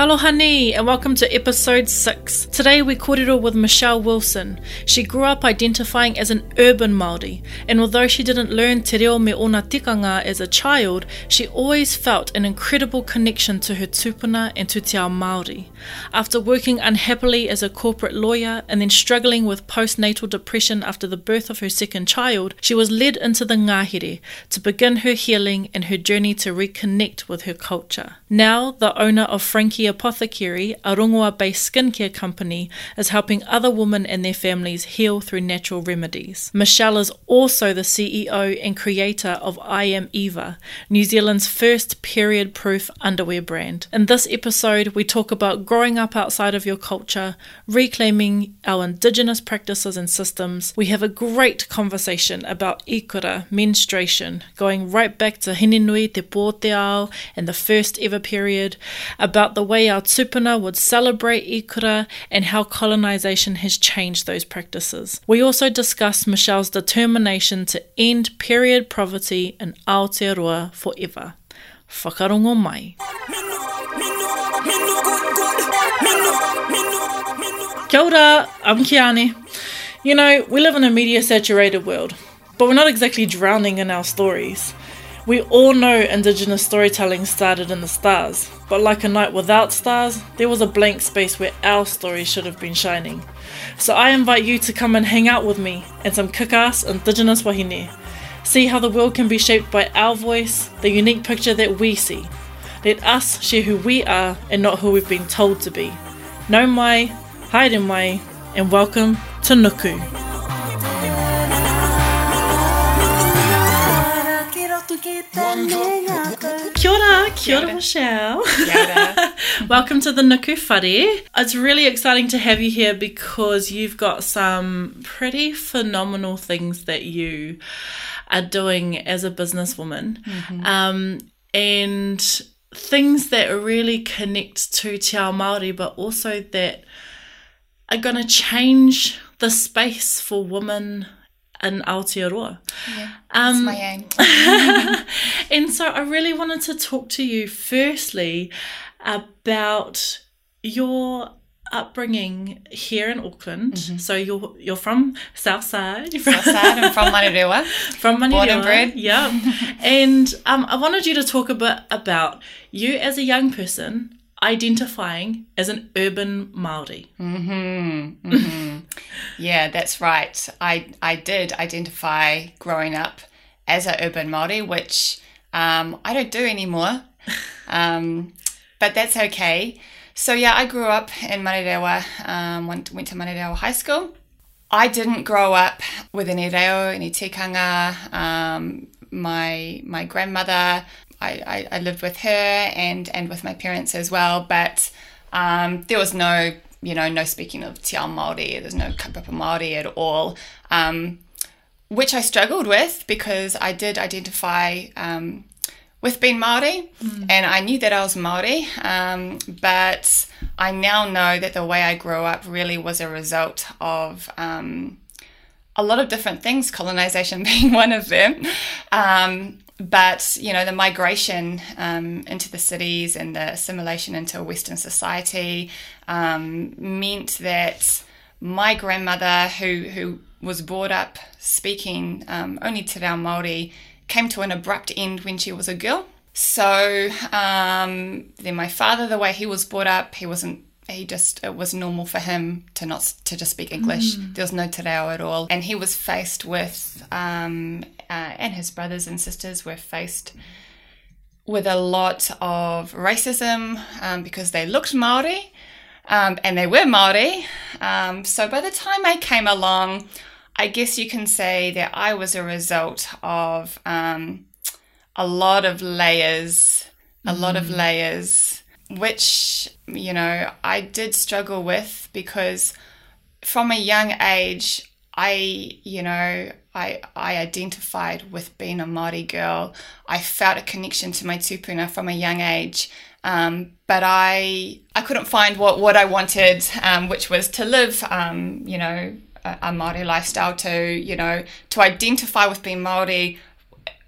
Talohani, and welcome to episode 6. Today we kōrero with Michelle Wilson. She grew up identifying as an urban Māori, and although she didn't learn te reo me ona tikanga as a child, she always felt an incredible connection to her tupuna and to te ao Māori. After working unhappily as a corporate lawyer and then struggling with postnatal depression after the birth of her second child, she was led into the ngahere to begin her healing and her journey to reconnect with her culture. Now, the owner of Frankie Apothecary, a rongoa based skincare company, is helping other women and their families heal through natural remedies. Michelle is also the CEO and creator of I Am Eva, New Zealand's first period proof underwear brand. In this episode, we talk about growing up outside of your culture, reclaiming our indigenous practices and systems. We have a great conversation about ikura, menstruation, going right back to Hinenui te pō te ao and the first ever period, about the way our tupuna would celebrate ikura and how colonisation has changed those practices. We also discuss Michelle's determination to end period poverty in Aotearoa forever. Whakarongo mai. Kia ora, I'm Kiani. You know, we live in a media saturated world, but we're not exactly drowning in our stories. We all know Indigenous storytelling started in the stars, but like a night without stars, there was a blank space where our story should have been shining. So I invite you to come and hang out with me and some kick ass Indigenous wahine. See how the world can be shaped by our voice, the unique picture that we see. Let us share who we are and not who we've been told to be. Nau mai, haere mai, and welcome to Nuku. Kia ora, kia ora, Michelle. Welcome to the Nuku Whare. It's really exciting to have you here because you've got some pretty phenomenal things that you are doing as a businesswoman. Um, and things that really connect to Te Ao Māori, but also that are going to change the space for women in Aotearoa. That's Um, my aim. and so I really wanted to talk to you firstly about your upbringing here in Auckland. So you're you're from Southside. You're from, Southside, I'm from Manurewa. from Manurewa. Born and bred. Yeah. and um, I wanted you to talk a bit about you as a young person identifying as an urban Māori. Yeah, that's right. I I did identify growing up as an urban Māori, which um, I don't do anymore. Um, but that's okay. So yeah, I grew up in Manurewa, um, went, went to Manurewa High School. I didn't grow up with any reo, any tikanga. Um, my my grandmother, I, I, I lived with her and and with my parents as well. But um, there was no you know no speaking of te ao Māori. There's no kaupapa Māori at all. Um, which I struggled with because I did identify um, with being Maori, and I knew that I was Maori. Um, but I now know that the way I grew up really was a result of um, a lot of different things, colonization being one of them. Um, but you know, the migration um, into the cities and the assimilation into Western society um, meant that my grandmother, who who was brought up speaking um, only Te Reo Māori, came to an abrupt end when she was a girl. So um, then my father, the way he was brought up, he wasn't. He just it was normal for him to not to just speak English. There was no te reo at all, and he was faced with, um, uh, and his brothers and sisters were faced with a lot of racism um, because they looked Maori um, and they were Maori. Um, so by the time I came along, I guess you can say that I was a result of um, a lot of layers, a lot of layers, which, you know, I did struggle with because from a young age, I, you know, I, I identified with being a Māori girl. I felt a connection to my tupuna from a young age. Um, but I I couldn't find what, what I wanted, um, which was to live, um, you know, a, a Māori lifestyle, to, you know, to identify with being Māori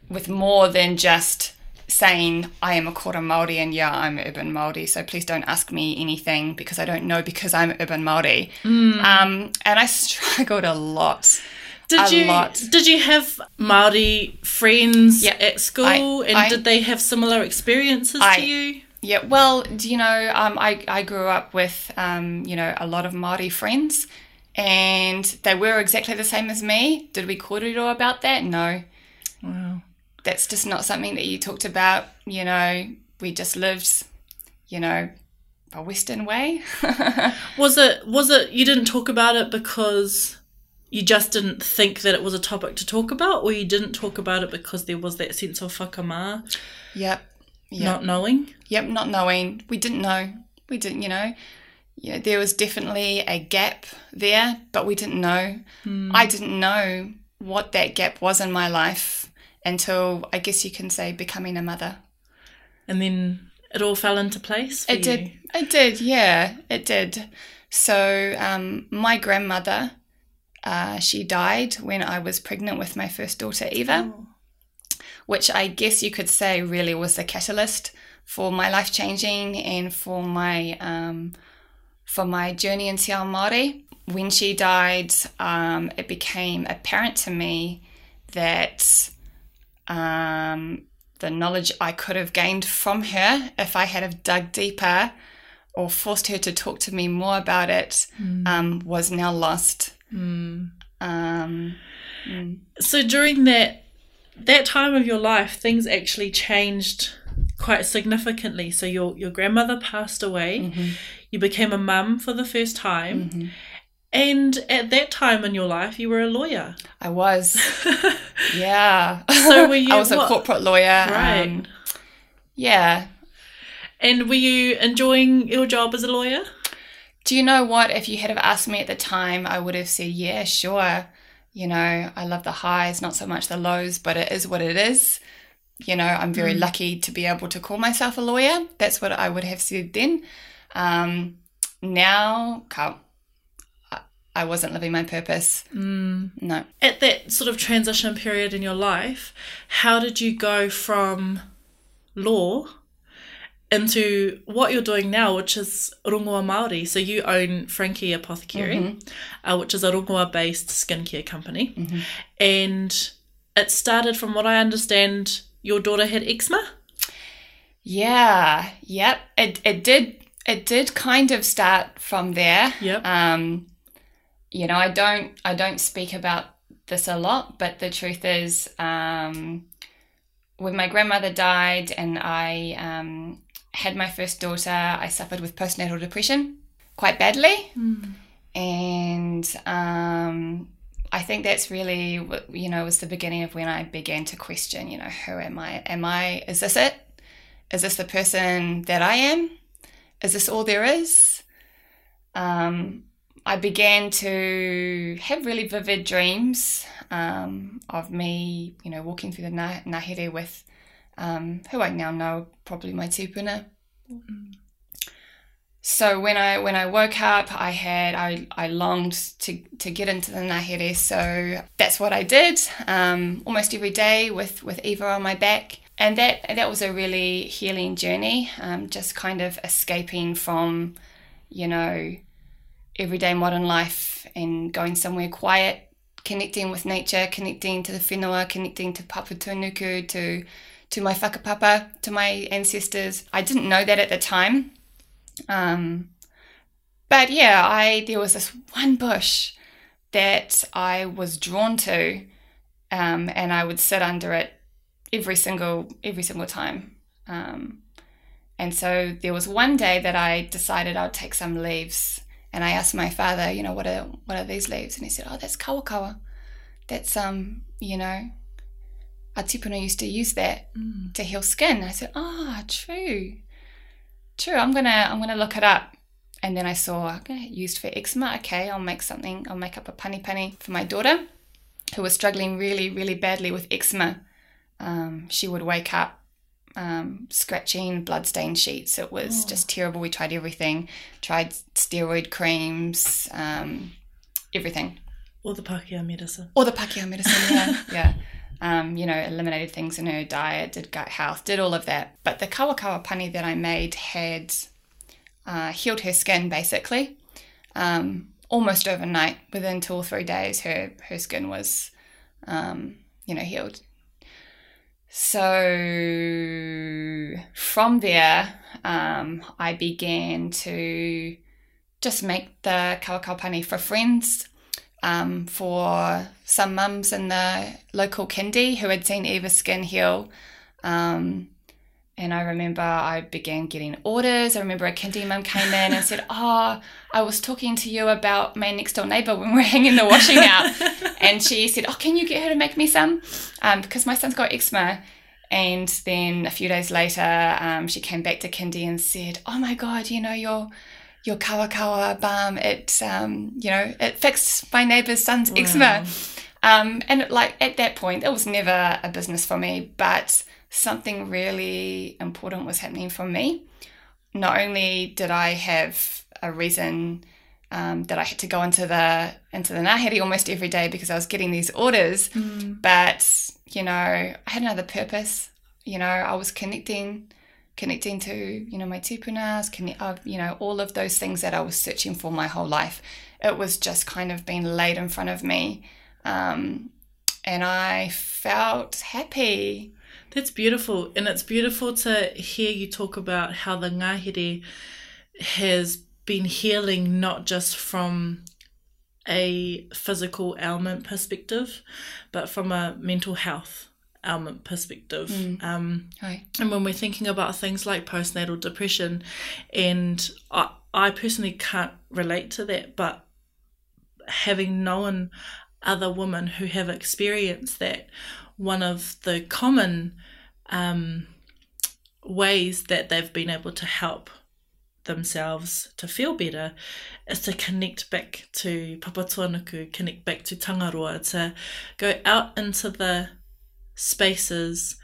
with more than just saying I am a quarter Maori and yeah, I'm urban Maori. So please don't ask me anything because I don't know because I'm urban Maori. Um, and I struggled a lot. Did a you lot. did you have Maori friends Yeah, at school, I- and I- did they have similar experiences I- to you? Yeah, well, do you know, um, I, I grew up with, um, you know, a lot of Māori friends and they were exactly the same as me. Did we kōrero about that? No. Wow. That's just not something that you talked about. You know, we just lived, you know, a Western way. Was it was it you didn't talk about it because you just didn't think that it was a topic to talk about, or you didn't talk about it because there was that sense of whakamā, yep. Yep. not knowing? Yep, not knowing. We didn't know. We didn't, you know. Yeah, there was definitely a gap there, but we didn't know. I didn't know what that gap was in my life until I guess you can say becoming a mother. And then it all fell into place. It you. did. It did. Yeah, it did. So um, my grandmother, uh, she died when I was pregnant with my first daughter Eva. Oh. which I guess you could say really was the catalyst for my life changing and for my um, for my journey in Te Ao Māori. When she died, um, it became apparent to me that um, the knowledge I could have gained from her if I had have dug deeper or forced her to talk to me more about it um, was now lost. Um, mm. So during that that time of your life, things actually changed quite significantly. So your your grandmother passed away. Mm-hmm. You became a mum for the first time. And at that time in your life, you were a lawyer. I was. Yeah. So were you- I was a corporate lawyer. Right. um, yeah. And were you enjoying your job as a lawyer? Do you know what? If you had have asked me at the time, I would have said, yeah, sure. You know, I love the highs, not so much the lows, but it is what it is. You know, I'm very lucky to be able to call myself a lawyer. That's what I would have said then. Um, now, ka- I- I wasn't living my purpose. No. At that sort of transition period in your life, how did you go from law into what you're doing now, which is Rongoa Māori? So you own Frankie Apothecary, uh, which is a Rongoa-based skincare company. And it started, from what I understand, your daughter had eczema? Yeah, yep. It it did it did kind of start from there. Yep. Um, you know, I don't I don't speak about this a lot, but the truth is, um, when my grandmother died and I um, had my first daughter, I suffered with postnatal depression quite badly, and um, I think that's really you know was the beginning of when I began to question, you know, who am I? Am I? Is this it? Is this the person that I am? Is this all there is? Um, I began to have really vivid dreams um, of me, you know, walking through the na- Ngahere with um, who I now know, probably my tupuna. So when I when I woke up, I had I, I longed to to get into the Ngahere, so that's what I did um, almost every day with with Eva on my back, and that that was a really healing journey. Um, just kind of escaping from, you know, everyday modern life and going somewhere quiet, connecting with nature, connecting to the whenua, connecting to Papatuanuku, to to my whakapapa, to my ancestors. I didn't know that at the time. Um, but yeah, I there was this one bush that I was drawn to, um, and I would sit under it every single every single time. Um, and so there was one day that I decided I'd take some leaves, and I asked my father, you know, what are what are these leaves? And he said, oh, that's kawakawa. That's um, you know, our tipuna used to use that to heal skin. I said, ah, true, true. I'm gonna I'm gonna look it up. And then I saw okay, used for eczema. Okay, I'll make something. I'll make up a punny punny for my daughter, who was struggling really really badly with eczema. Um, she would wake up um, scratching bloodstained sheets. It was just terrible. We tried everything, tried steroid creams, um, everything. Or the Pākehā medicine? Or the Pakeha medicine, yeah. yeah. Um, you know, eliminated things in her diet, did gut health, did all of that. But the kawakawa pani that I made had uh, healed her skin basically. Um, almost overnight, within two or three days, her, her skin was, um, you know, healed. So from there, um, I began to just make the kawakawa pani for friends, um, for some mums in the local kindy who had seen Eva's skin heal. Um, and I remember I began getting orders. I remember a kindy mum came in and said, Oh, I was talking to you about my next door neighbour when we're hanging the washing out. and she said, Oh, can you get her to make me some? Um, because my son's got eczema. And then a few days later, um, she came back to kindy and said, Oh my God, you know, your your kawakawa balm, it, um, you know, it fixed my neighbour's son's wow. eczema. Um, and like at that point, it was never a business for me, but something really important was happening for me. Not only did I have a reason um, that I had to go into the into the ngāhere almost every day because I was getting these orders, mm. but you know I had another purpose. You know I was connecting connecting to you know my tipunas, connect, uh, you know all of those things that I was searching for my whole life. It was just kind of being laid in front of me, um, and I felt happy. That's beautiful. And it's beautiful to hear you talk about how the ngahere has been healing not just from a physical ailment perspective, but from a mental health ailment perspective. Mm. Um, and when we're thinking about things like postnatal depression, and I, I personally can't relate to that, but having known other women who have experienced that, one of the common um, ways that they've been able to help themselves to feel better is to connect back to papatuanuku, connect back to tangaroa, to go out into the spaces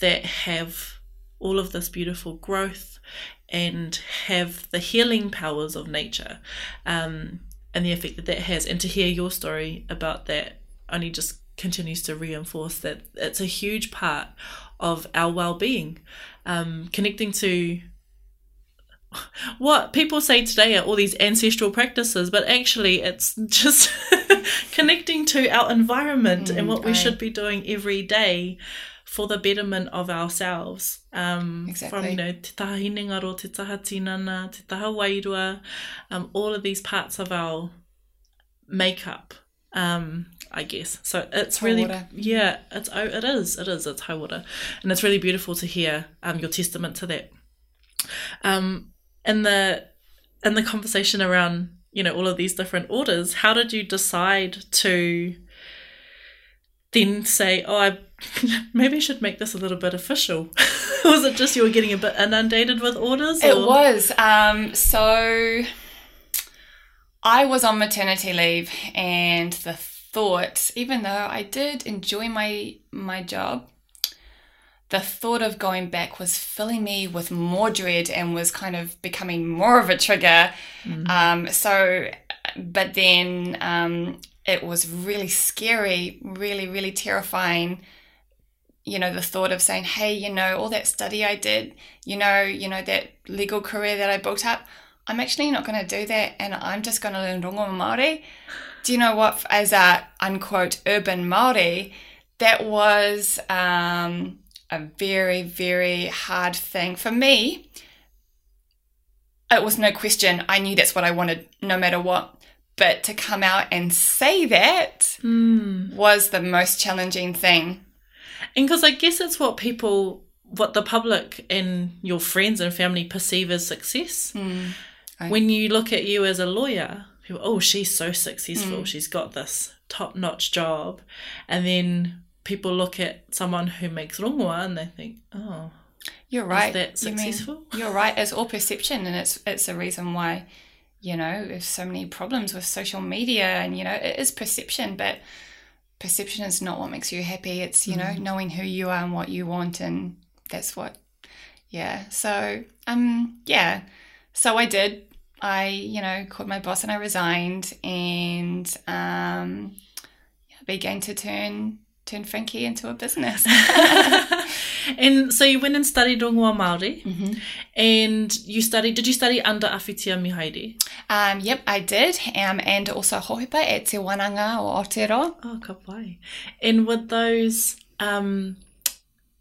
that have all of this beautiful growth and have the healing powers of nature um, and the effect that that has. And to hear your story about that only just continues to reinforce that it's a huge part of our well-being um, connecting to what people say today are all these ancestral practices but actually it's just connecting to our environment mm, and what we I... should be doing every day for the betterment of ourselves. Um, exactly. From, you know, te taha hinengaro, te taha tinana, te taha wairua, um, all of these parts of our makeup um, I guess. So it's really yeah, it's oh, it is it is it's water, and it's really beautiful to hear um your testament to that. Um, in the in the conversation around you know all of these different orders, how did you decide to then say, oh, I maybe I should make this a little bit official? was it just you were getting a bit inundated with orders? It was. Um, so I was on maternity leave, and the thought, even though I did enjoy my my job, the thought of going back was filling me with more dread and was kind of becoming more of a trigger. Mm. Um, so, but then um, it was really scary, really, really terrifying. You know, the thought of saying, "Hey, you know, all that study I did, you know, you know that legal career that I built up." I'm actually not going to do that and I'm just going to learn rongoa Māori. Do you know what, as a unquote urban Māori, that was um, a very, very hard thing for me. It was no question. I knew that's what I wanted no matter what. But to come out and say that mm. was the most challenging thing. And because I guess it's what people, what the public and your friends and family perceive as success. Mm. When you look at you as a lawyer, people, oh, she's so successful. Mm. She's got this top notch job. And then people look at someone who makes rongoa and they think, oh, you're right. Is that successful? You are right. It's all perception, and it's it's a reason why you know there's so many problems with social media, and you know it is perception, but perception is not what makes you happy. It's you mm. know knowing who you are and what you want, and that's what. Yeah. So um yeah. So I did I, you know, called my boss and I resigned and um, began to turn turn Frankie into a business. and so you went and studied Rongoa Māori, Mm-hmm. and you studied, did you study under Awhitia Mihairi? um, yep, I did. Um, and also hohipa at Te Wananga o Aotearoa. Oh, ka pai. And with those, um,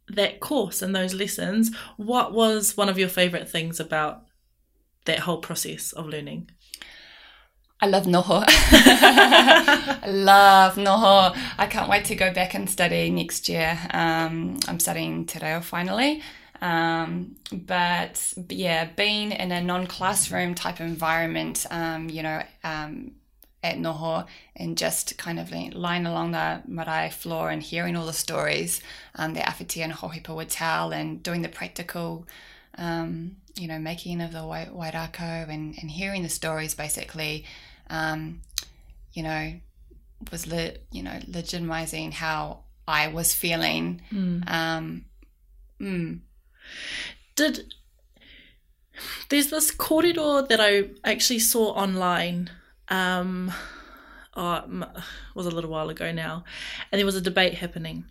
that course and those lessons, what was one of your favourite things about that whole process of learning? I love noho. I love noho. I can't wait to go back and study next year. Um, I'm studying Reo finally. Um, but yeah, being in a non-classroom type environment, um, you know, um, at Noho and just kind of lying along the marae floor and hearing all the stories um, that Awhitia and Hohipa would tell and doing the practical, um, you know, making of the wai- wairako and, and hearing the stories basically, um, you know, was, le- you know, legitimizing how I was feeling. Um, mm, Did there's this kōrero that I actually saw online. Um, oh, was a little while ago now, and there was a debate happening,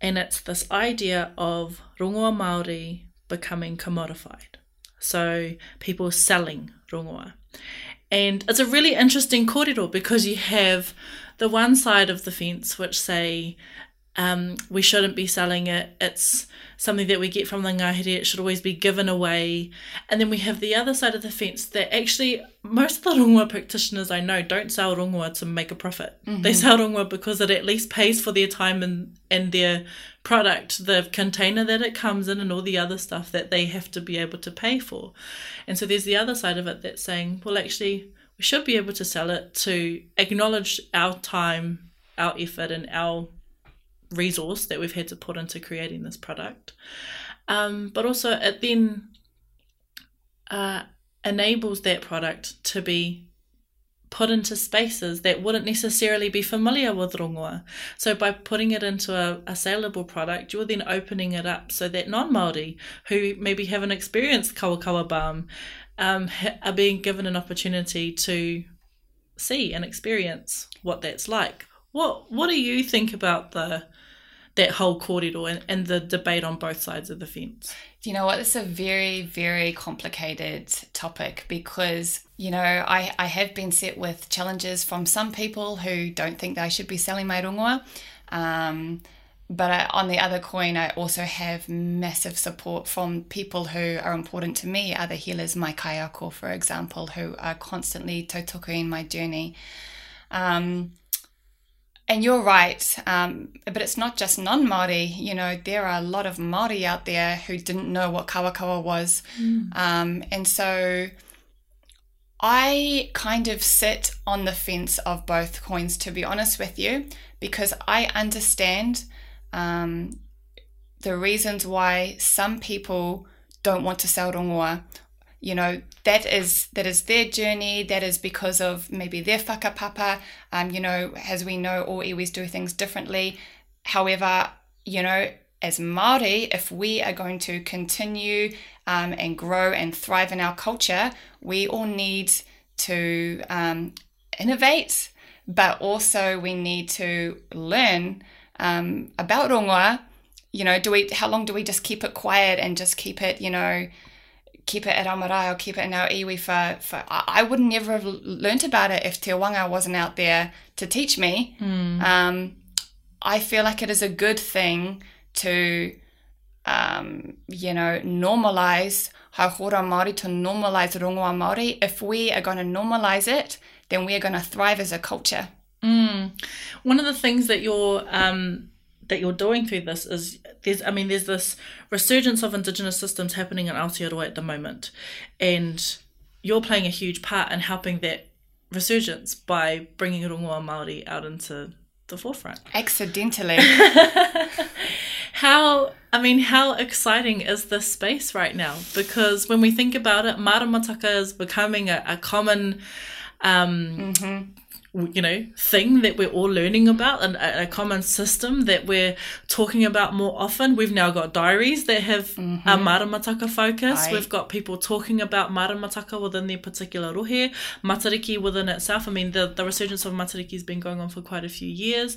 and it's this idea of rongoa Maori becoming commodified, so people selling rongoa, and it's a really interesting kōrero because you have the one side of the fence which say um, we shouldn't be selling it. It's something that we get from the ngahere. It should always be given away. And then we have the other side of the fence that actually most of the rongoa practitioners I know don't sell rongoa to make a profit. They sell rongoa because it at least pays for their time and, and their product, the container that it comes in and all the other stuff that they have to be able to pay for. And so there's the other side of it that's saying, well, actually, we should be able to sell it to acknowledge our time, our effort, and our resource that we've had to put into creating this product. Um, but also, it then uh, enables that product to be put into spaces that wouldn't necessarily be familiar with rongoa. So by putting it into a, a saleable product, you're then opening it up so that non-Māori who maybe haven't experienced kawakawa balm um, are being given an opportunity to see and experience what that's like. What What do you think about the that whole kōrero and, and the debate on both sides of the fence? Do you know what? It's a very, very complicated topic because, you know, I, I have been set with challenges from some people who don't think that I should be selling my rongoa. Um, but I, on the other coin, I also have massive support from people who are important to me, other healers, my kaiako, for example, who are constantly tautokoing my journey. Um, and you're right, um, but it's not just non Māori. You know, there are a lot of Māori out there who didn't know what kawakawa was. Um, and so I kind of sit on the fence of both coins, to be honest with you, because I understand um, the reasons why some people don't want to sell rongoa. You know, that is that is their journey. That is because of maybe their whakapapa. Papa. Um, you know, as we know, all iwis do things differently. However, you know, as Māori, if we are going to continue um, and grow and thrive in our culture, we all need to um, innovate, but also we need to learn um, about rongoa. You know, do we? How long do we just keep it quiet and just keep it? You know, keep it at our marae or keep it in our iwi for, for I would never have learnt about it if Te Wanga wasn't out there to teach me. Um, I feel like it is a good thing to, um, you know, normalize hauora Māori, to normalize rongoa Māori. If we are going to normalize it, then we are going to thrive as a culture. One of the things that you're um, that you're doing through this is there's I mean there's this resurgence of indigenous systems happening in Aotearoa at the moment, and you're playing a huge part in helping that resurgence by bringing rongoa Maori out into the forefront. Accidentally. How I mean, how exciting is this space right now? Because when we think about it, maramataka is becoming a, a common um, you know thing that we're all learning about and a, common system that we're talking about more often. We've now got diaries that have a maramataka focus. We've got people talking about maramataka within their particular rohe matariki within itself. I mean the, the resurgence of matariki has been going on for quite a few years.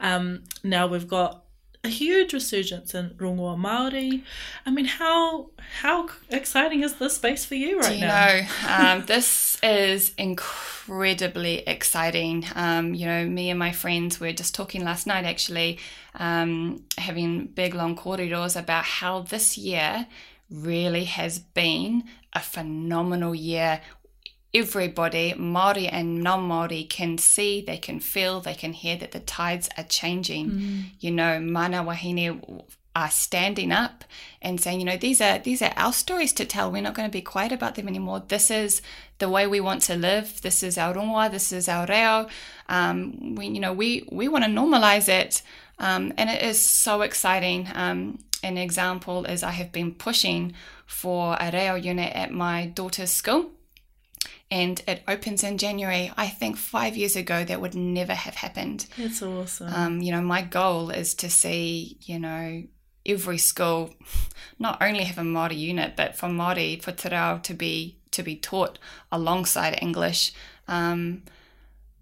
Um, now we've got a huge resurgence in rongoa maori i mean how how exciting is this space for you right you now know, um, this is incredibly exciting. Um, you know, me and my friends were just talking last night, actually, um, having big long kōreros about how this year really has been a phenomenal year. Everybody, Maori and non-Maori, can see, they can feel, they can hear that the tides are changing. You know, mana wahine are standing up and saying, you know, these are these are our stories to tell. We're not going to be quiet about them anymore. This is the way we want to live. This is our rongoa. This is our reo. Um, we, you know, we we want to normalize it, um, and it is so exciting. Um, an example is I have been pushing for a reo unit at my daughter's school and it opens in January. I think five years ago that would never have happened. that's awesome Um, you know, my goal is to see, you know, every school not only have a Māori unit, but for Māori, for te reo to be to be taught alongside English. Um,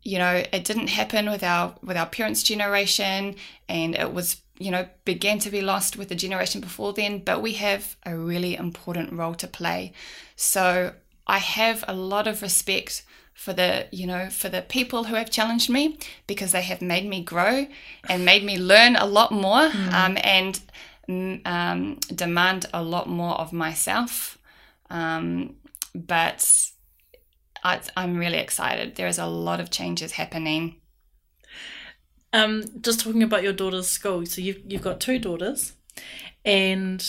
you know, it didn't happen with our with our parents' generation, and it was you know began to be lost with the generation before then. But we have a really important role to play. So I have a lot of respect for the you know for the people who have challenged me because they have made me grow and made me learn a lot more um, and mm, um, demand a lot more of myself. Um, but I, I'm really excited. There is a lot of changes happening. Um, just talking about your daughter's school. So you've you've got two daughters, and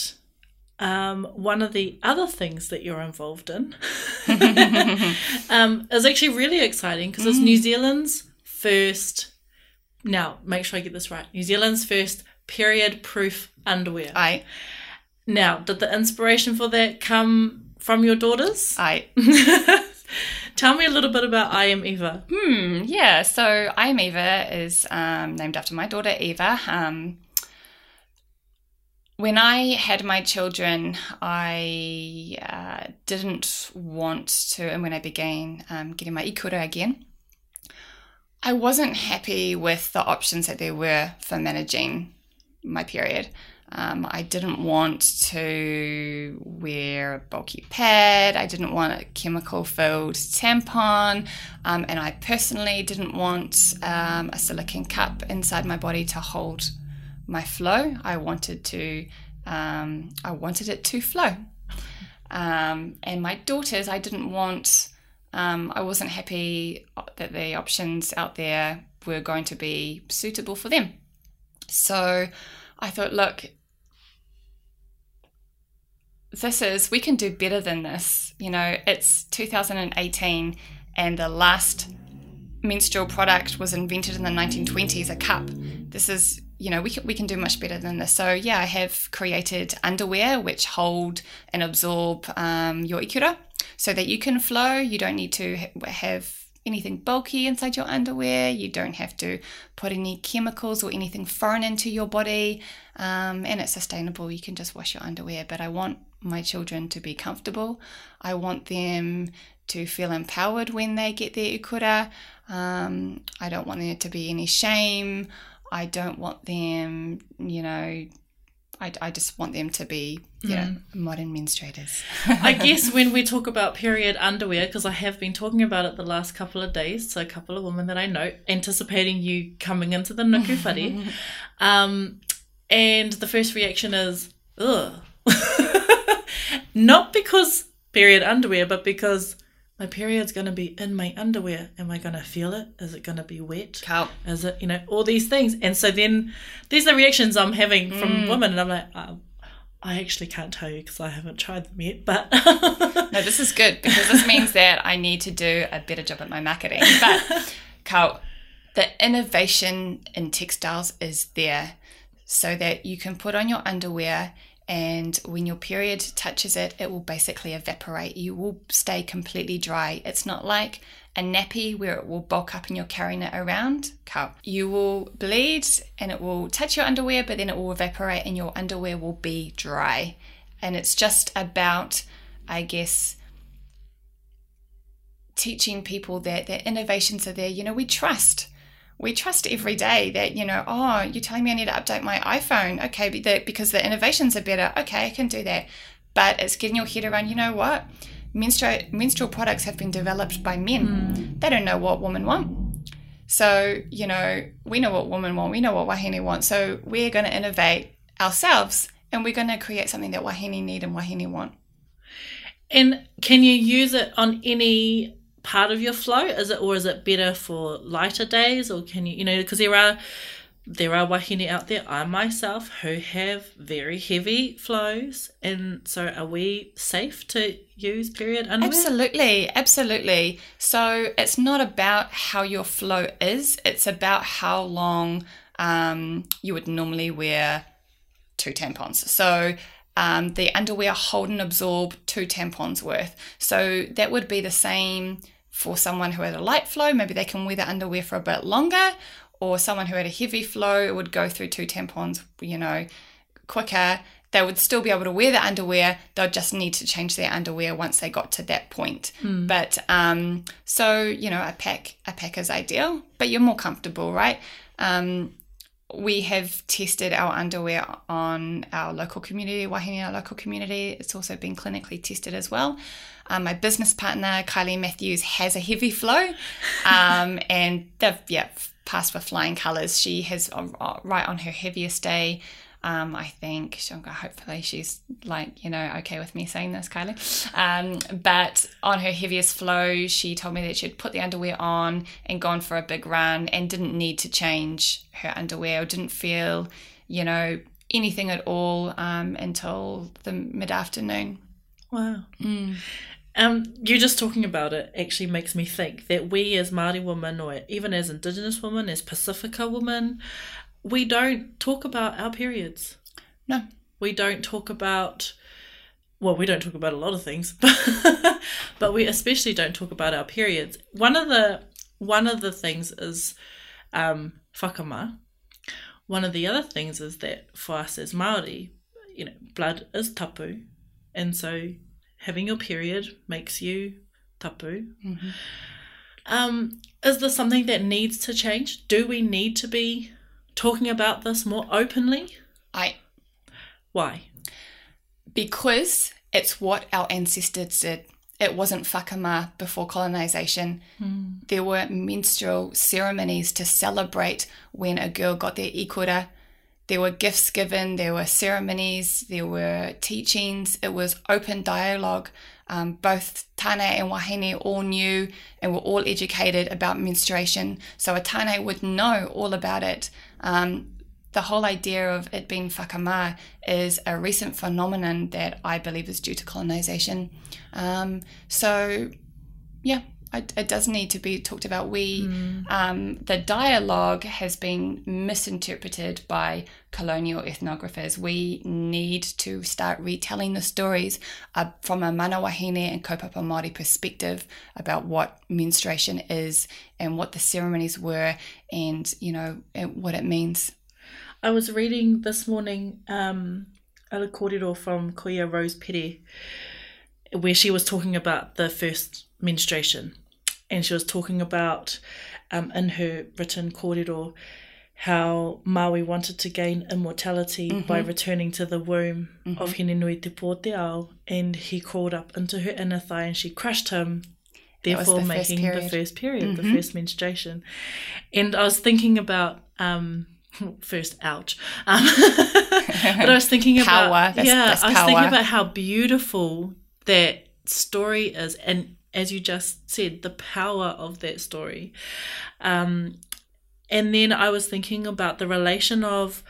um, one of the other things that you're involved in um, is actually really exciting because it's New Zealand's first. Now, make sure I get this right. New Zealand's first period-proof underwear. I, Now, did the inspiration for that come from your daughters? I, Tell me a little bit about I Am Eva. hmm, yeah. So I am Eva is um, named after my daughter Eva. Um, when I had my children, I uh, didn't want to, and when I began um, getting my ikura again, I wasn't happy with the options that there were for managing my period. Um, I didn't want to wear a bulky pad. I didn't want a chemical filled tampon. Um, and I personally didn't want um, a silicone cup inside my body to hold my flow. I wanted to, um, I wanted it to flow. Um, and my daughters, I didn't want, um, I wasn't happy that the options out there were going to be suitable for them. So I thought, look, this is, we can do better than this. You know, it's 2018 and the last menstrual product was invented in the 1920s, a cup. This is, you know, we can, we can do much better than this. So, yeah, I have created underwear which hold and absorb um, your ikura so that you can flow. You don't need to ha- have anything bulky inside your underwear. You don't have to put any chemicals or anything foreign into your body. Um, and it's sustainable. You can just wash your underwear. But I want my children to be comfortable. I want them to feel empowered when they get their ikura. Um, I don't want there to be any shame. I don't want them, you know, I, I just want them to be, you know, modern menstruators. I guess when we talk about period underwear, because I have been talking about it the last couple of days, so a couple of women that I know, anticipating you coming into the nuku whare, um, and the first reaction is, ugh. Not because period underwear, but because my period's going to be in my underwear. Am I going to feel it? Is it going to be wet? Carl. Is it, you know, all these things. And so then these are the reactions I'm having from women, and I'm like, um, I actually can't tell you because I haven't tried them yet, but No, this is good because this means that I need to do a better job at my marketing. But, Carl, the innovation in textiles is there so that you can put on your underwear And when your period touches it, it will basically evaporate. You will stay completely dry. It's not like a nappy where it will bulk up and you're carrying it around. You will bleed and it will touch your underwear, but then it will evaporate and your underwear will be dry. And it's just about, I guess, teaching people that their innovations are there. You know, we trust. We trust every day that, you know, oh, you're telling me I need to update my iPhone. Okay, because the innovations are better. Okay, I can do that. But it's getting your head around, you know what? Menstrual, menstrual products have been developed by men. Mm. They don't know what women want. So, you know, we know what women want, we know what Wahine want. So we're going to innovate ourselves and we're going to create something that Wahine need and Wahine want. And can you use it on any part of your flow? Is it or is it better for lighter days, or can you you know because there are there are wahine out there, I myself, who have very heavy flows. And so are we safe to use period underwear? Absolutely, absolutely. So it's not about how your flow is, it's about how long um, you would normally wear two tampons. So um, the underwear hold and absorb two tampons worth. So that would be the same for someone who had a light flow. Maybe they can wear the underwear for a bit longer, or someone who had a heavy flow would go through two tampons, you know, quicker. They would still be able to wear the underwear. They'll just need to change their underwear once they got to that point. Mm. But um, so you know, a pack a pack is ideal, but you're more comfortable, right? Um, we have tested our underwear on our local community, Wahine, our local community. It's also been clinically tested as well. Um, my business partner, Kylie Matthews, has a heavy flow, um, and they've yeah passed with flying colours. She has uh, uh, right on her heaviest day. Um, I think hopefully she's like, you know, okay with me saying this, Kylie. Um, but on her heaviest flow, she told me that she'd put the underwear on and gone for a big run and didn't need to change her underwear or didn't feel, you know, anything at all um, until the mid afternoon. Wow. Mm. Um, you just talking about it actually makes me think that we as Māori women, or even as Indigenous women, as Pacifica women, we don't talk about our periods. No. We don't talk about well, we don't talk about a lot of things, but we especially don't talk about our periods. One of the one of the things is um, whakama. One of the other things is that for us as Maori, you know, blood is tapu, and so having your period makes you tapu. Mm-hmm. Um, is this something that needs to change? Do we need to be talking about this more openly? I. Why? Because it's what our ancestors did. It wasn't whakama before colonization. Mm. There were menstrual ceremonies to celebrate when a girl got their ikura. There were gifts given, there were ceremonies, there were teachings. It was open dialogue. Um, both Tane and Wahine all knew and were all educated about menstruation. So a Tane would know all about it. Um, the whole idea of it being whakama is a recent phenomenon that I believe is due to colonization. Um, so, yeah, it, it, does need to be talked about. We, mm. um, the dialogue has been misinterpreted by colonial ethnographers. We need to start retelling the stories uh, from a mana wahine and kaupapa Māori perspective about what menstruation is and what the ceremonies were and, you know, what it means. I was reading this morning um, a kōrero from Koia Rose Petty where she was talking about the first menstruation and she was talking about um, in her written kōrero how Maui wanted to gain immortality mm-hmm. by returning to the womb mm-hmm. of Hinenui Te Pōteo and he crawled up into her inner thigh and she crushed him therefore the making the first period mm-hmm. the first menstruation and I was thinking about um, first ouch um, but I was thinking about that's, yeah that's I was thinking about how beautiful that story is and as you just said, the power of that story. Um, and then I was thinking about the relation of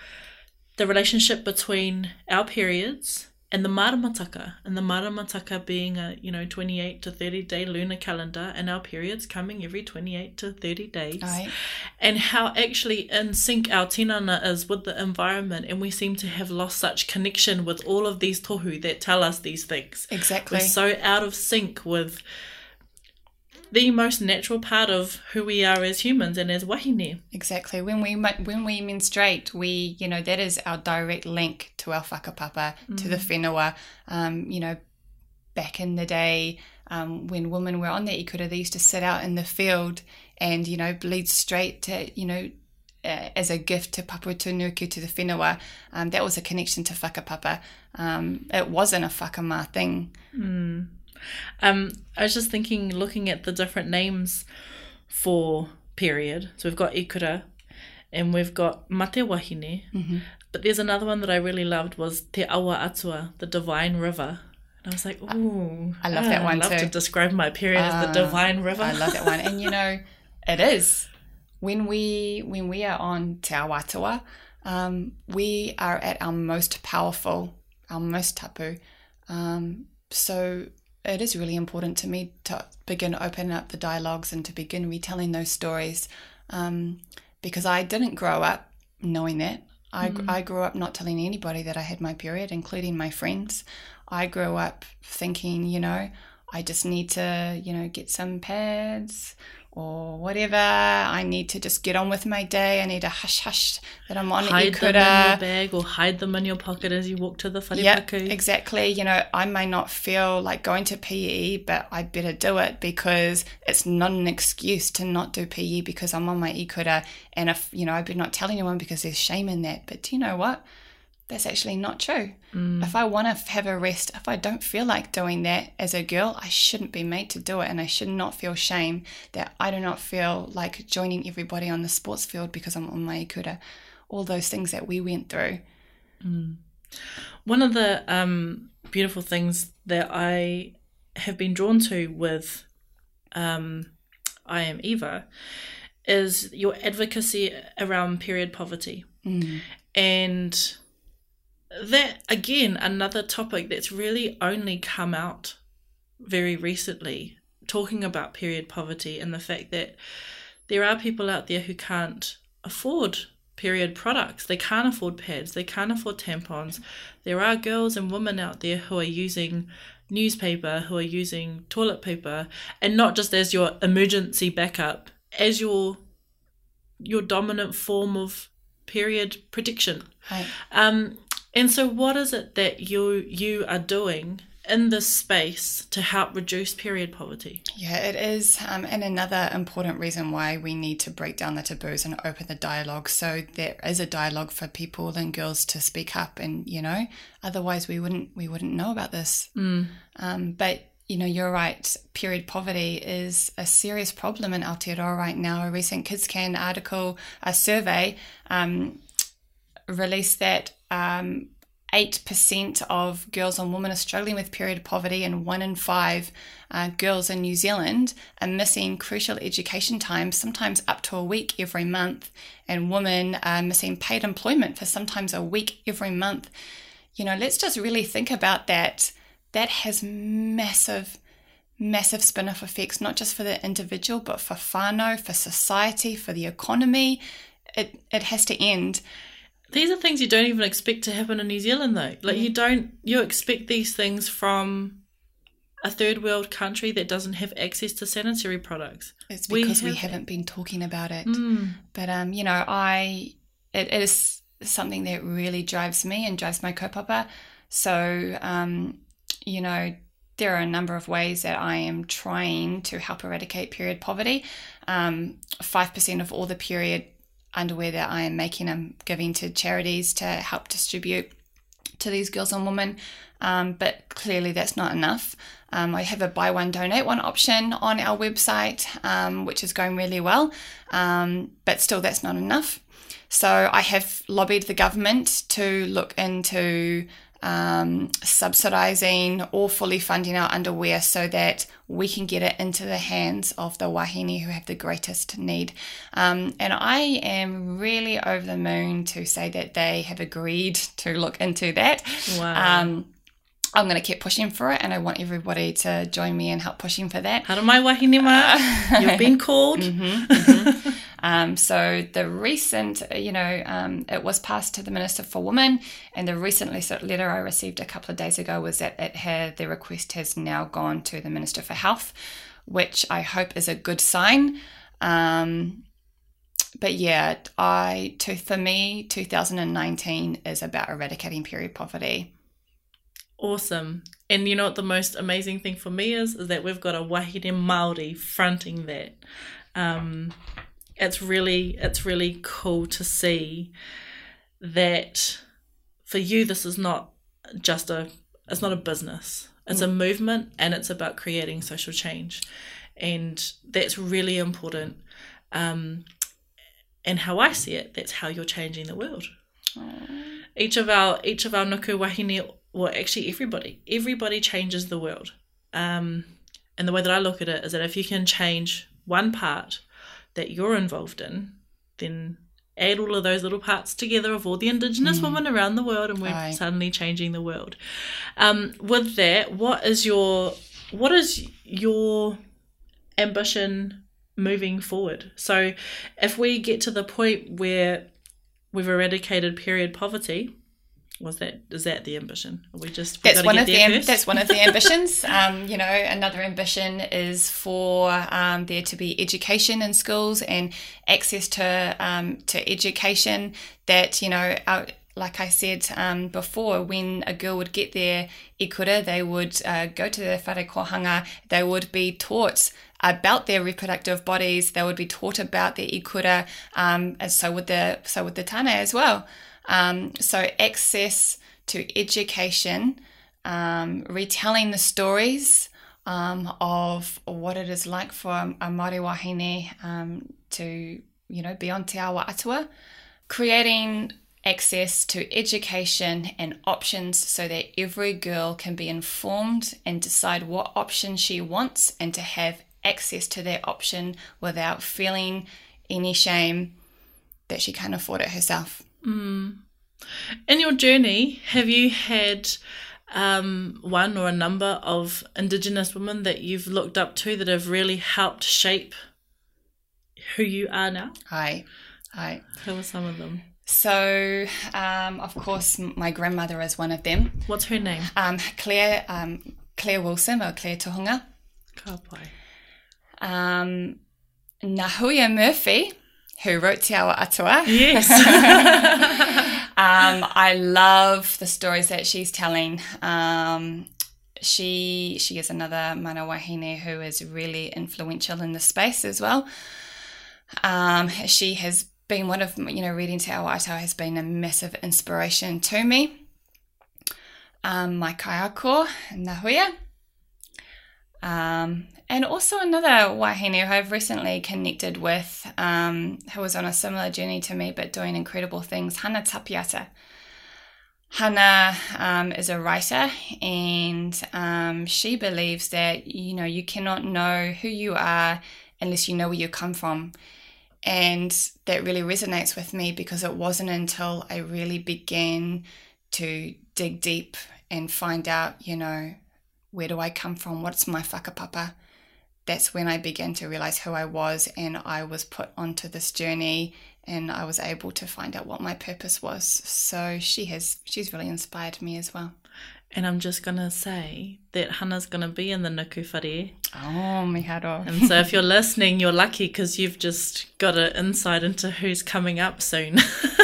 the relationship between our periods and the maramataka, and the maramataka being a you know 28 to 30 day lunar calendar, and our periods coming every 28 to 30 days, Right. and how actually in sync our tinana is with the environment, and we seem to have lost such connection with all of these tohu that tell us these things. Exactly. We're so out of sync with the most natural part of who we are as humans and as wahine. Exactly. When we when we menstruate, we you know that is our direct link to our whakapapa, to the whenua. Um, you know, back in the day, um, when women were on their ikura, they used to sit out in the field and you know bleed straight to you know. Uh, as a gift to Papatuanuku to the whenua, um, that was a connection to whakapapa. Um, it wasn't a whakama thing. Um, I was just thinking, looking at the different names for period. So we've got ikura, and we've got mate wahine. But there's another one that I really loved was Te Awa Atua, the divine river. And I was like, ooh, I love that ah, one I'd love too. to describe my period as the Ah, divine river. I love that one. And you know, it is. When we when we are on Te Awatua, um, we are at our most powerful, our most tapu. Um, so it is really important to me to begin opening up the dialogues and to begin retelling those stories. Um, because I didn't grow up knowing that. I, I grew up not telling anybody that I had my period, including my friends. I grew up thinking, you know, I just need to, you know, get some pads or whatever. I need to just get on with my day. I need to hush hush that I'm on hide them in your bag or hide them in your pocket as you walk to the Yeah, exactly. You know, I may not feel like going to PE, but I better do it because it's not an excuse to not do PE because I'm on my ikura. And if, you know, I better not tell anyone because there's shame in that. But do you know what? That's actually not true. If I want to have a rest, if I don't feel like doing that as a girl, I shouldn't be made to do it. And I should not feel shame that I do not feel like joining everybody on the sports field because I'm on my ikura. All those things that we went through. One of the um, beautiful things that I have been drawn to with um, I Am Eva is your advocacy around period poverty. And that, again, another topic that's really only come out very recently, talking about period poverty and the fact that there are people out there who can't afford period products. They can't afford pads, they can't afford tampons. There are girls and women out there who are using newspaper, who are using toilet paper, and not just as your emergency backup, as your your dominant form of period prediction. Right. Um, and so, what is it that you you are doing in this space to help reduce period poverty? Yeah, it is. Um, and another important reason why we need to break down the taboos and open the dialogue so there is a dialogue for people and girls to speak up and, you know, otherwise we wouldn't we wouldn't know about this. Um, but you know, you're right. Period poverty is a serious problem in Aotearoa right now. A recent Kids Can article, a survey, um, released that um, 8% of girls and women are struggling with period poverty, and one in five uh, girls in New Zealand are missing crucial education time, sometimes up to a week every month, and women are missing paid employment for sometimes a week every month. You know, let's just really think about that. That has massive, massive spin off effects, not just for the individual, but for whānau, for society, for the economy. It, it has to end. These are things you don't even expect to happen in New Zealand, though. Like you don't you expect these things from a third world country that doesn't have access to sanitary products. It's because we, have- haven't been talking about it. Mm. But um, you know, I it is something that really drives me and drives my kaupapa. So um, you know, there are a number of ways that I am trying to help eradicate period poverty. Um, Five percent of all the period underwear that I am making, I'm giving to charities to help distribute to these girls and women. Um, but clearly, that's not enough. Um, I have a buy one, donate one option on our website, um, which is going really well. Um, but still, that's not enough. So I have lobbied the government to look into um, subsidising or fully funding our underwear so that we can get it into the hands of the wahine who have the greatest need. Um, and I am really over the moon to say that they have agreed to look into that. Wow. Um, I'm going to keep pushing for it, and I want everybody to join me and help pushing for that. Haere mai wahine ma. You've been called. Um, so the recent, you know, um, it was passed to the Minister for Women, and the recent letter I received a couple of days ago was that it had the request has now gone to the Minister for Health, which I hope is a good sign. Um, but yeah, I to for me, 2019 is about eradicating period poverty. Awesome. And you know what the most amazing thing for me is? Is that we've got a wahine Māori fronting that. Um, it's really it's really cool to see that for you this is not just a it's not a business. It's mm. a movement and it's about creating social change. And that's really important. Um, and how I see it, that's how you're changing the world. Aww. Each of our each of our nuku wahine well, actually everybody, everybody changes the world. Um, and the way that I look at it is that if you can change one part that you're involved in, then add all of those little parts together of all the Indigenous mm. women around the world, and we're Aye. suddenly changing the world. Um, with that, what is your what is your ambition moving forward? So, if we get to the point where we've eradicated period poverty, was that is that the ambition? Are we just that's one of the am- that's one of the ambitions. um, you know, another ambition is for um, there to be education in schools and access to um, to education. That you know, like I said um, before, when a girl would get their ikura, they would uh, go to their whare kohanga. They would be taught about their reproductive bodies. They would be taught about their ikura, um, and so would the so would the tane as well. Um, so, access to education, um, retelling the stories um, of what it is like for a Māori wahine um, to, you know, be on Te Awa Atua, creating access to education and options so that every girl can be informed and decide what option she wants and to have access to that option without feeling any shame that she can't afford it herself. Mm. In your journey, have you had um, one or a number of Indigenous women that you've looked up to that have really helped shape who you are now? Hi. Hi. Who are some of them? So, um, of course, my grandmother is one of them. What's her name? Um, Claire um, Claire Wilson or Claire Tohunga. Kapai. Um, Ngāhuia Murphy who wrote Te Awa Atua. Yes. um, I love the stories that she's telling. Um, she she is another mana wahine who is really influential in the space as well. Um, she has been one of you know reading Te Awa Atua has been a massive inspiration to me. Um, my kaiako, Ngāhuia. Um, and also another wahine who I've recently connected with, um, who was on a similar journey to me but doing incredible things, Hana Tapiata. Hana um, is a writer and um, she believes that, you know, you cannot know who you are unless you know where you come from. And that really resonates with me because it wasn't until I really began to dig deep and find out, you know, where do I come from? What's my whakapapa? that's when I began to realize who I was and I was put onto this journey and I was able to find out what my purpose was. So she has she's really inspired me as well. And I'm just gonna say that Hannah's gonna be in the Nuku Whare. Oh, miharo. And so if you're listening, you're lucky because you've just got an insight into who's coming up soon.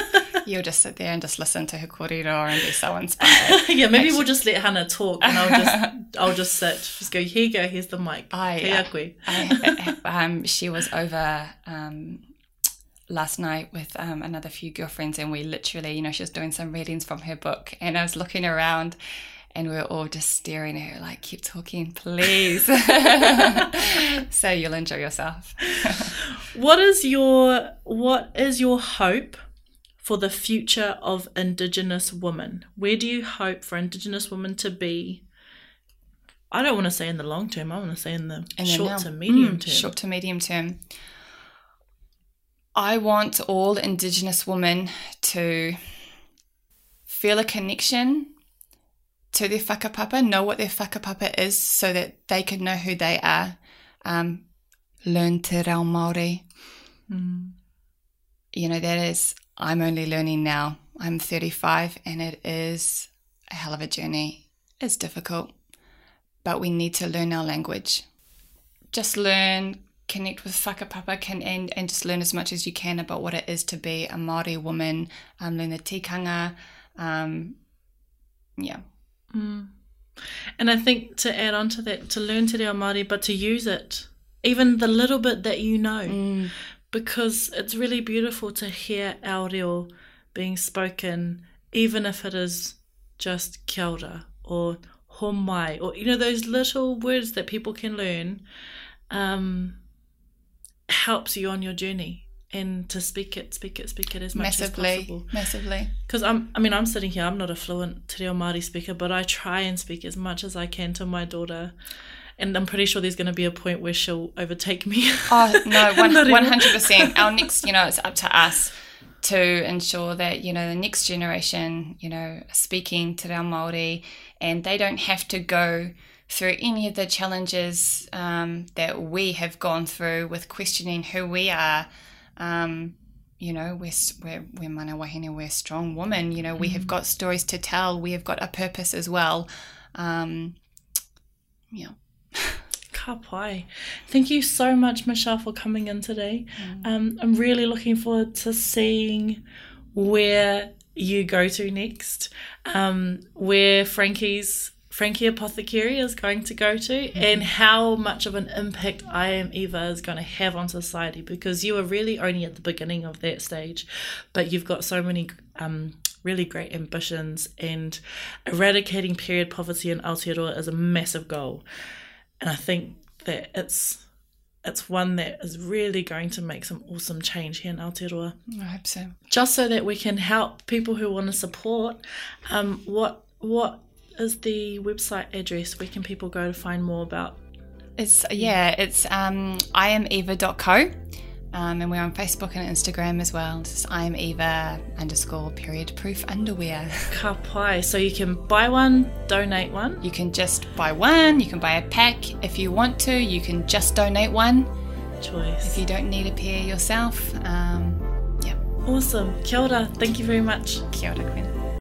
You'll just sit there and just listen to her kōrero and be so inspired. yeah, maybe Actually, we'll just let Hannah talk and I'll just I'll just sit. Just go, here you go, here's the mic. I, I, um, she was over um, last night with um, another few girlfriends and we literally, you know, she was doing some readings from her book and I was looking around and we are all just staring at her like keep talking please so you'll enjoy yourself what is your what is your hope for the future of Indigenous women? Where do you hope for Indigenous women to be? I don't want to say in the long term, I want to say in the and short to medium mm, term. Short to medium term. I want all Indigenous women to feel a connection to their whakapapa, know what their whakapapa is so that they can know who they are. Um, learn te reo Māori. You know, that is, I'm only learning now. I'm 35 and it is a hell of a journey. It's difficult, but we need to learn our language. Just learn, connect with whakapapa can, and, and just learn as much as you can about what it is to be a Māori woman, um, learn the tikanga. Um, yeah. And I think to add on to that, to learn te reo Māori, but to use it, even the little bit that you know, because it's really beautiful to hear our reo being spoken, even if it is just kia ora or homai, or, you know, those little words that people can learn, um, helps you on your journey. And to speak it, speak it, speak it as much as massively, possible massively. because I'm I mean I'm sitting here I'm not a fluent Te Reo Māori speaker but I try and speak as much as I can to my daughter and I'm pretty sure there's going to be a point where she'll overtake me Oh no, one Not even- one hundred percent. Our next, you know, it's up to us to ensure that you know the next generation, you know, speaking to our Maori, and they don't have to go through any of the challenges um, that we have gone through with questioning who we are. Um, you know, we're, we're, we're mana wahine, we're strong women. You know, we have got stories to tell. We have got a purpose as well. Um, yeah. Ka pai. Thank you so much, Michelle, for coming in today. Um, I'm really looking forward to seeing where you go to next, um, where Frankie's Frankie Apothecary is going to go to, and how much of an impact I Am Eva is going to have on society. Because you are really only at the beginning of that stage, but you've got so many um, really great ambitions, and eradicating period poverty in Aotearoa is a massive goal and I think that it's it's one that is really going to make some awesome change here in Aotearoa. I hope so. Just so that we can help people who want to support. Um, what what is the website address? Where can people go to find more about? It's yeah, it's um iameva.co. Um, and we're on Facebook and Instagram as well. It's I am Eva underscore period proof underwear. Ka pai. So you can buy one, donate one. You can just buy one, you can buy a pack. If you want to, you can just donate one. Choice. If you don't need a pair yourself, um, yeah, Awesome. Kia ora. Thank you very much. kia ora, Quinn.